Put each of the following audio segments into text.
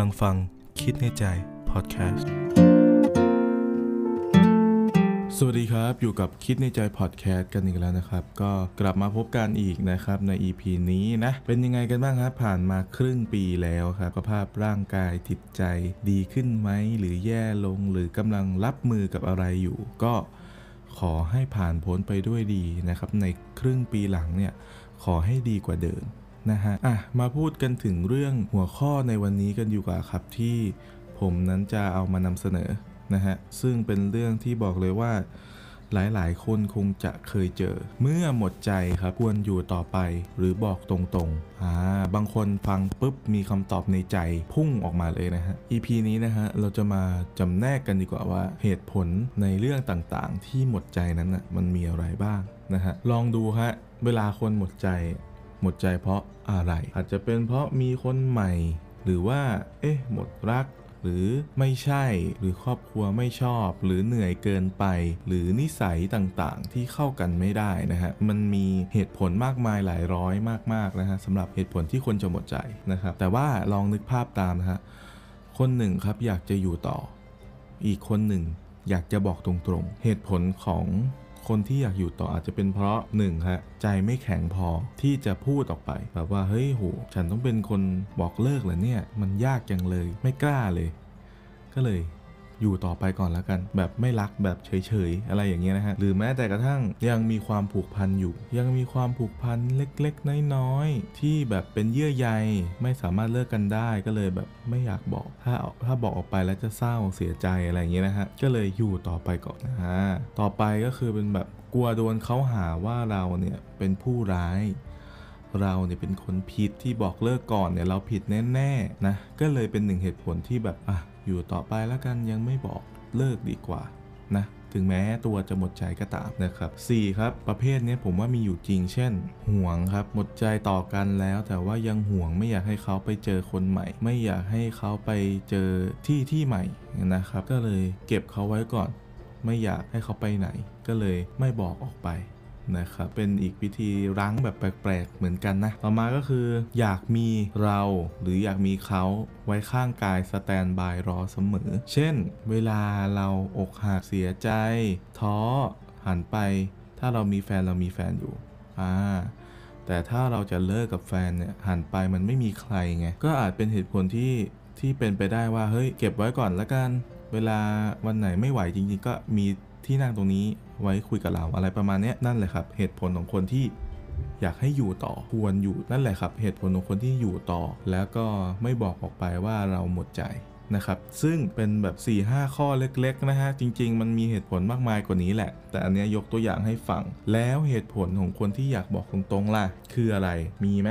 ำลังฟังคิดในใจพอดแคสต์ สวัสดีครับ อยู่กับคิดในใจพอดแคสต์กันอีกแล้วนะครับ ก็กลับมาพบกันอีกนะครับใน EP นี้นะ เป็นยังไงกันบ้างครับ ผ่านมาครึ่งปีแล้วครับสภาพร่างกายจิตใจดีขึ้นไหม หรือแย่ลงหรือกำลังรับมือกับอะไรอยู่ ก็ขอให้ผ่านพ้นไปด้วยดีนะครับ ในครึ่งปีหลังเนี่ยขอให้ดีกว่าเดิม นะฮะอะมาพูดกันถึงเรื่องหัวข้อในวันนี้กันอยู่กว่าครับที่ผมนั้นจะเอามานำเสนอนะฮะซึ่งเป็นเรื่องที่บอกเลยว่าหลายๆ คนคงจะเคยเจอ เมื่อหมดใจครับควรอยู่ต่อไปหรือบอกตรงๆอ่าบางคนฟังปุ๊บมีคำตอบในใจพุ่งออกมาเลยนะฮะ EP นี้นะฮะเราจะมาจำแนกกันดีกว่าว่าเหตุผลในเรื่องต่างๆ ที่หมดใจนั้นน่ะมันมีอะไรบ้างนะฮะลองดูฮะเวลาคนหมดใจ หมดใจเพราะอะไร อาจจะเป็นเพราะมีคนใหม่ หรือว่า เอ๊ะ หมดรัก หรือไม่ใช่ หรือครอบครัวไม่ชอบ หรือเหนื่อยเกินไป หรือนิสัยต่างๆ ที่เข้ากันไม่ได้นะฮะ มันมีเหตุผลมากมายหลายร้อยมากๆนะฮะสำหรับเหตุผลที่คนจะหมดใจนะครับ แต่ว่าลองนึกภาพตามนะฮะ คนหนึ่งครับอยากจะอยู่ต่อ อีกคนหนึ่งอยากจะบอกตรงๆ เหตุผลของ คนที่อยากอยู่ต่ออาจจะเป็นเพราะหนึ่งฮะใจไม่แข็งพอที่จะพูดออกไป แบบว่าเฮ้ยโหฉันต้องเป็นคนบอกเลิกเหรอเนี่ย มันยากจังเลยไม่กล้าเลย ก็เลย อยู่ต่อไปก่อนแล้วกัน แบบไม่รักแบบเฉยๆ อะไรอย่างเงี้ยนะฮะหรือแม้แต่กระทั่งยังมีความผูกพันอยู่ ยังมีความผูกพันเล็กๆ น้อยๆ ที่แบบเป็นเยื่อใยไม่สามารถเลิกกันได้ก็เลยแบบไม่อยากบอกถ้าถ้าบอกออกไปแล้วจะเศร้าเสียใจอะไรอย่างเงี้ยนะฮะก็เลยอยู่ต่อไปก่อนนะฮะต่อไปก็คือเป็นแบบกลัวโดนเขาหาว่าเราเนี่ยเป็นผู้ร้ายเราเนี่ยเป็นคนผิดที่บอกเลิกก่อนเนี่ยเราผิดแน่ๆนะก็เลยเป็นหนึ่งเหตุผลที่แบบอะ อยู่ต่อไปแล้วกันยังไม่บอกเลิกดีกว่านะถึงแม้ตัวจะหมดใจก็ตามนะครับ 4 ครับ ประเภทนี้ผมว่ามีอยู่จริง เช่น ห่วงครับ หมดใจต่อกันแล้ว แต่ว่ายังห่วงไม่อยากให้เขาไปเจอคนใหม่ ไม่อยากให้เขาไปเจอที่ที่ใหม่นะครับ ก็เลยเก็บเขาไว้ก่อน ไม่อยากให้เขาไปไหน ก็เลยไม่บอกออกไป นะครับเป็นอีกวิธีรั้งแบบแปลกๆ เหมือนกันนะ ต่อมาก็คือ อยากมีเราหรืออยากมีเขาไว้ข้างกายสแตนบายรอเสมอ เช่น เวลาเราอกหักเสียใจ ท้อหันไป ถ้าเรามีแฟนเรามีแฟนอยู่อ่าแต่ถ้าเราจะเลิกกับแฟนเนี่ยหันไปมันไม่มีใครไงก็อาจเป็นเหตุผลที่ที่เป็นไปได้ว่าเฮ้ยเก็บไว้ก่อนละกัน เวลาวันไหนไม่ไหวจริงๆ ก็มี ที่นั่งตรงนี้ไว้คุยกับเราอะไรประมาณนี้นั่นแหละครับ เหตุผลของคนที่อยากให้อยู่ต่อควรอยู่นั่นแหละครับ เหตุผลของคนที่อยู่ต่อ แล้วก็ไม่บอกออกไปว่าเราหมดใจนะครับ ซึ่งเป็นแบบ 4-5 ข้อเล็กๆนะฮะ จริง ๆ มันมีเหตุผลมากมายกว่านี้แหละ แต่อันนี้ยกตัวอย่างให้ฟัง แล้วเหตุผลของคนที่อยากบอกตรงๆล่ะ คืออะไร มีไหม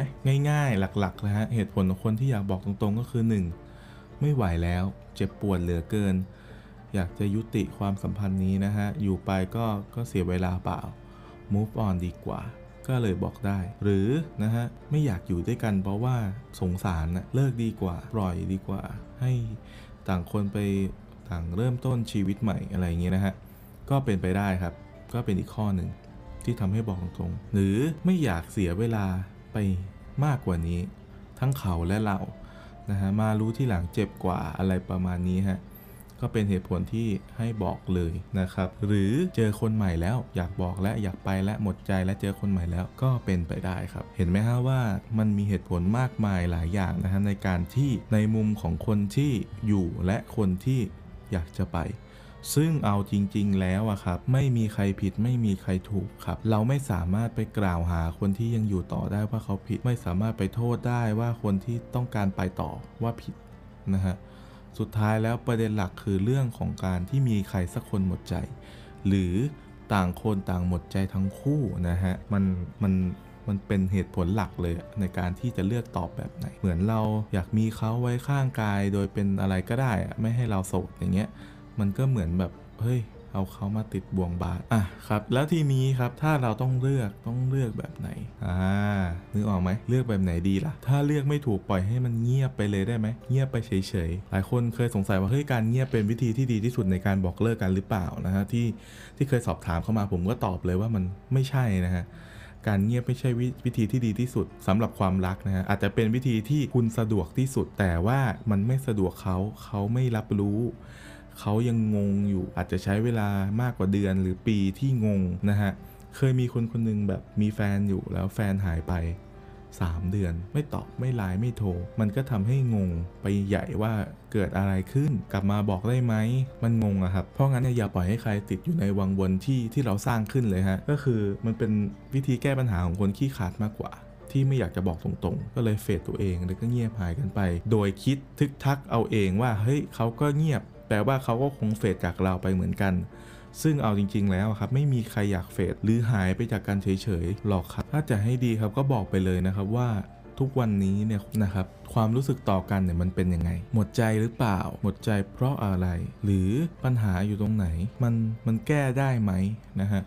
ง่ายๆ หลักๆนะฮะ เหตุผลของคนที่อยากบอกตรงๆ ก็คือ 1. ไม่ไหวแล้ว เจ็บปวดเหลือเกิน อยากจะยุติความสัมพันธ์นี้นะฮะ อยู่ไปก็ก็เสียเวลาเปล่า move on ดีกว่า ก็เลยบอกได้ หรือนะฮะ ไม่อยากอยู่ด้วยกันเพราะว่าสงสารนะเลิกดีกว่า ปล่อยดีกว่า ให้ต่างคนไปต่างเริ่มต้นชีวิตใหม่อะไรอย่างเงี้ยนะฮะ ก็เป็นไปได้ครับ ก็เป็นอีกข้อหนึ่งที่ทำให้บอกตรงๆหรือไม่อยากเสียเวลาไปมากกว่านี้ ทั้งเขาและเรานะฮะมารู้ที่หลังเจ็บกว่าอะไรประมาณนี้ฮะ ก็เป็นเหตุผลที่ให้บอกเลยนะครับ หรือเจอคนใหม่แล้วอยากบอกและอยากไปและหมดใจและเจอคนใหม่แล้วก็เป็นไปได้ครับ เห็นไหมฮะว่ามันมีเหตุผลมากมายหลายอย่างนะฮะในการที่ในมุมของคนที่อยู่และคนที่อยากจะไปซึ่งเอาจริง ๆ แล้วอะครับ ไม่มีใครผิดไม่มีใครถูกครับ เราไม่สามารถไปกล่าวหาคนที่ยังอยู่ต่อได้ว่าเขาผิด ไม่สามารถไปโทษได้ว่าคนที่ต้องการไปต่อว่าผิดนะฮะ สุดท้ายแล้วประเด็นหลักคือเรื่องของการที่มีใครสักคนหมดใจ หรือต่างคนต่างหมดใจทั้งคู่นะฮะมันมันมันเป็นเหตุผลหลักเลยในการที่จะเลือกตอบแบบไหน เหมือนเราอยากมีเขาไว้ข้างกาย โดยเป็นอะไรก็ได้อะไม่ให้เราโสดอย่างเงี้ย มันก็เหมือนแบบเฮ้ย เอาเขามาติดบ่วงบาทอะครับแล้วทีนี้ครับถ้าเราต้องเลือกต้องเลือกแบบไหนอ่านึกออกไหมเลือกแบบไหนดีล่ะ ถ้าเลือกไม่ถูกปล่อยให้มันเงียบไปเลยได้ไหมเงียบไปเฉยๆหลายคนเคยสงสัยว่าเฮ้ยการเงียบเป็นวิธีที่ดีที่สุดในการบอกเลิกกันหรือเปล่านะฮะที่ที่เคยสอบถามเข้ามาผมก็ตอบเลยว่ามันไม่ใช่นะฮะการเงียบไม่ใช่ววิธีที่ดีที่สุดสำหรับความรักนะฮะอาจจะเป็นวิธีที่คุณสะดวกที่สุด แต่ว่ามันไม่สะดวกเขาเขาไม่รับรู้ เขายังงงอยู่อาจจะใช้เวลามากกว่าเดือนหรือปีที่งงนะฮะเคยมีคนคนหนึงแบบมีแฟนอยู่แล้วแฟนหายไป 3 เดือน ไม่ตอบไม่ไลน์ไม่โทร มันก็ทำให้งงไปใหญ่ว่าเกิดอะไรขึ้น กลับมาบอกได้ไหม มันงงอะครับ เพราะงั้นอย่าปล่อยให้ใครติดอยู่ในวังวนที่ที่เราสร้างขึ้นเลยฮะ ก็คือมันเป็นวิธีแก้ปัญหาของคนขี้ขาดมากกว่า ที่ไม่อยากจะบอกตรงๆ ก็เลยเฟดตัวเองแล้วก็เงียบหายกันไป โดยคิดทึกทักเอาเองว่าเฮ้ยเขาก็เงียบ แปลว่าเขาก็คงเฟดจากเราไปเหมือนกัน ซึ่งเอาจริง ๆ แล้วครับไม่มีใครอยากเฟดหรือหายไปจากกันเฉยๆหรอกครับ ถ้าจะให้ดีครับก็บอกไปเลยนะครับว่าทุกวันนี้เนี่ยนะครับความรู้สึกต่อกันเนี่ยมันเป็นยังไง หมดใจหรือเปล่า หมดใจเพราะอะไร หรือปัญหาอยู่ตรงไหน มันมันแก้ได้ไหมนะฮะ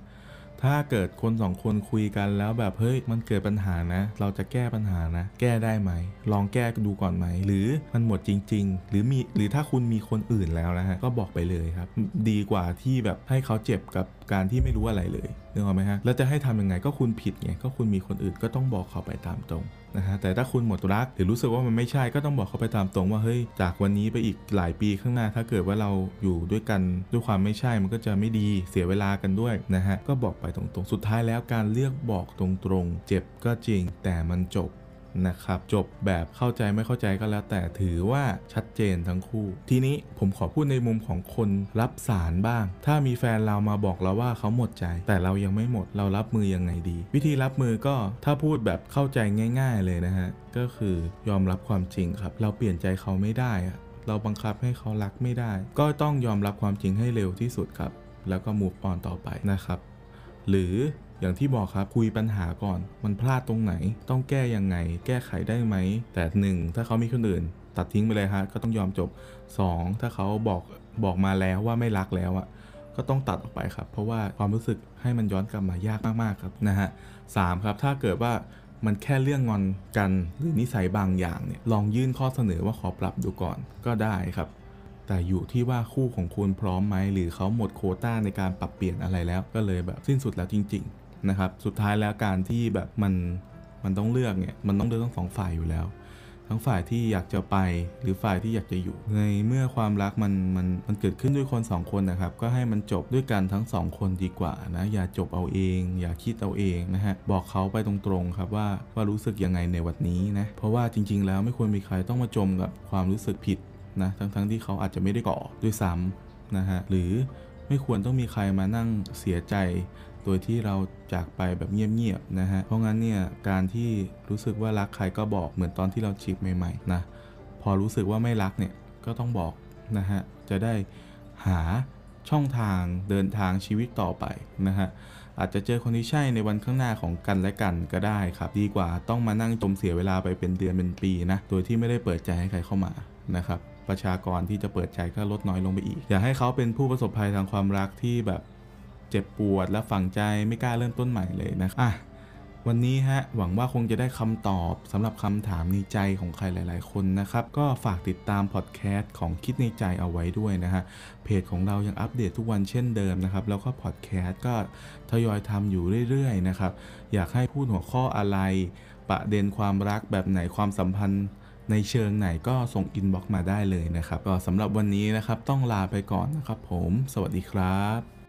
ถ้าเกิดคนสองคนคุยกันแล้วแบบเฮ้ยมันเกิดปัญหานะ เราจะแก้ปัญหานะ แก้ได้ไหม ลองแก้ดูก่อนไหม หรือมันหมดจริง ๆ หรือมีหรือถ้าคุณมีคนอื่นแล้วนะฮะก็บอกไปเลยครับ ดีกว่าที่แบบให้เขาเจ็บกับการที่ไม่รู้อะไรเลยนึกออกไหมฮะแล้วจะให้ทำยังไงก็คุณผิดไงก็คุณมีคนอื่นก็ต้องบอกเขาไปตามตรงนะฮะแต่ถ้าคุณหมดรักหรือรู้สึกว่ามันไม่ใช่ก็ต้องบอกเขาไปตามตรงว่าเฮ้ยจากวันนี้ไปอีกหลายปีข้างหน้า ถ้าเกิดว่าเราอยู่ด้วยกันด้วยความไม่ใช่มันก็จะไม่ดีเสียเวลากันด้วยนะฮะก็บอกไปตรงๆ สุดท้ายแล้วการเลือกบอกตรงๆ เจ็บก็จริงแต่มันจบ นะครับจบแบบเข้าใจไม่เข้าใจก็แล้ว แต่ถือว่าชัดเจนทั้งคู่ ทีนี้ผมขอพูดในมุมของคนรับสารบ้าง ถ้ามีแฟนเรามาบอกเราว่าเขาหมดใจ แต่เรายังไม่หมดเรารับมือยังไงดี วิธีรับมือก็ถ้าพูดแบบเข้าใจง่าย ๆ เลยนะฮะก็คือยอมรับความจริงครับ เราเปลี่ยนใจเขาไม่ได้เราบังคับให้เขารักไม่ได้ ก็ต้องยอมรับความจริงให้เร็วที่สุดครับ แล้วก็ move on ต่อไปนะครับ หรือ อย่างที่บอกครับคุยปัญหาก่อน มันพลาดตรงไหน ต้องแก้ยังไง แก้ไขได้ไหม แต่หนึ่งถ้าเขามีคนอื่น ตัดทิ้งไปเลยฮะก็ต้องยอมจบ 2 ถ้าเขาบอกบอกมาแล้วว่าไม่รักแล้วอะก็ต้องตัดออกไปครับ เพราะว่าความรู้สึกให้มันย้อนกลับมายากมากๆครับนะฮะสามครับถ้าเกิดว่ามันแค่เรื่องงอนกันหรือนิสัยบางอย่างเนี่ยลองยื่นข้อเสนอว่าขอปรับดูก่อนก็ได้ครับ แต่อยู่ที่ว่าคู่ของคุณพร้อมไหมหรือเขาหมดโคต้าในการปรับเปลี่ยนอะไรแล้วก็เลยแบบสิ้นสุดแล้วจริง ๆ นะครับ สุดท้ายแล้วการที่แบบมันมันต้องเลือกเนี่ยมันต้องเลือกทั้งสองฝ่ายอยู่แล้ว ทั้งฝ่ายที่อยากจะไปหรือฝ่ายที่อยากจะอยู่ ในเมื่อความรักมันมันมันเกิดขึ้นด้วยคนสองคนนะครับ ก็ให้มันจบด้วยกันทั้งสองคนดีกว่านะอย่าจบเอาเอง อย่าคิดเอาเองนะฮะบอกเขาไปตรงๆครับว่าว่ารู้สึกยังไงในวันนี้นะเพราะว่าจริง ๆ แล้วไม่ควรมีใครต้องมาจมกับความรู้สึกผิดนะทั้งๆที่เขาอาจจะไม่ได้ก่อด้วยซ้ำนะฮะหรือไม่ควรต้องมีใครมานั่งเสียใจ โดยที่เราจากไปแบบเงียบๆนะฮะ เพราะงั้นเนี่ยการที่รู้สึกว่ารักใครก็บอกเหมือนตอนที่เราจีบใหม่ๆนะ พอรู้สึกว่าไม่รักเนี่ยก็ต้องบอกนะฮะ จะได้หาช่องทางเดินทางชีวิตต่อไปนะฮะ อาจจะเจอคนที่ใช่ในวันข้างหน้าของกันและกันก็ได้ครับ ดีกว่าต้องมานั่งจมเสียเวลาไปเป็นเดือนเป็นปีนะ โดยที่ไม่ได้เปิดใจให้ใครเข้ามานะครับประชากรที่จะเปิดใจก็ลดน้อยลงไปอีก อย่าให้เขาเป็นผู้ประสบภัยทางความรักที่แบบ เจ็บปวดและฝังใจไม่กล้าเริ่มต้นใหม่เลยนะอะวันนี้ฮะหวังว่าคงจะได้คำตอบสำหรับคำถามในใจของใครหลาย ๆ คนนะครับ ก็ฝากติดตามพอดแคสต์ของคิดในใจเอาไว้ด้วยนะฮะเพจของเรายังอัปเดตทุกวันเช่นเดิมนะครับ แล้วก็พอดแคสต์ก็ทยอยทำอยู่เรื่อย ๆ นะครับ อยากให้พูดหัวข้ออะไร ประเด็นความรักแบบไหนความสัมพันธ์ในเชิงไหนก็ส่งอินบ็อกซ์มาได้เลยนะครับก็สำหรับวันนี้นะครับต้องลาไปก่อนนะครับผม สวัสดีครับ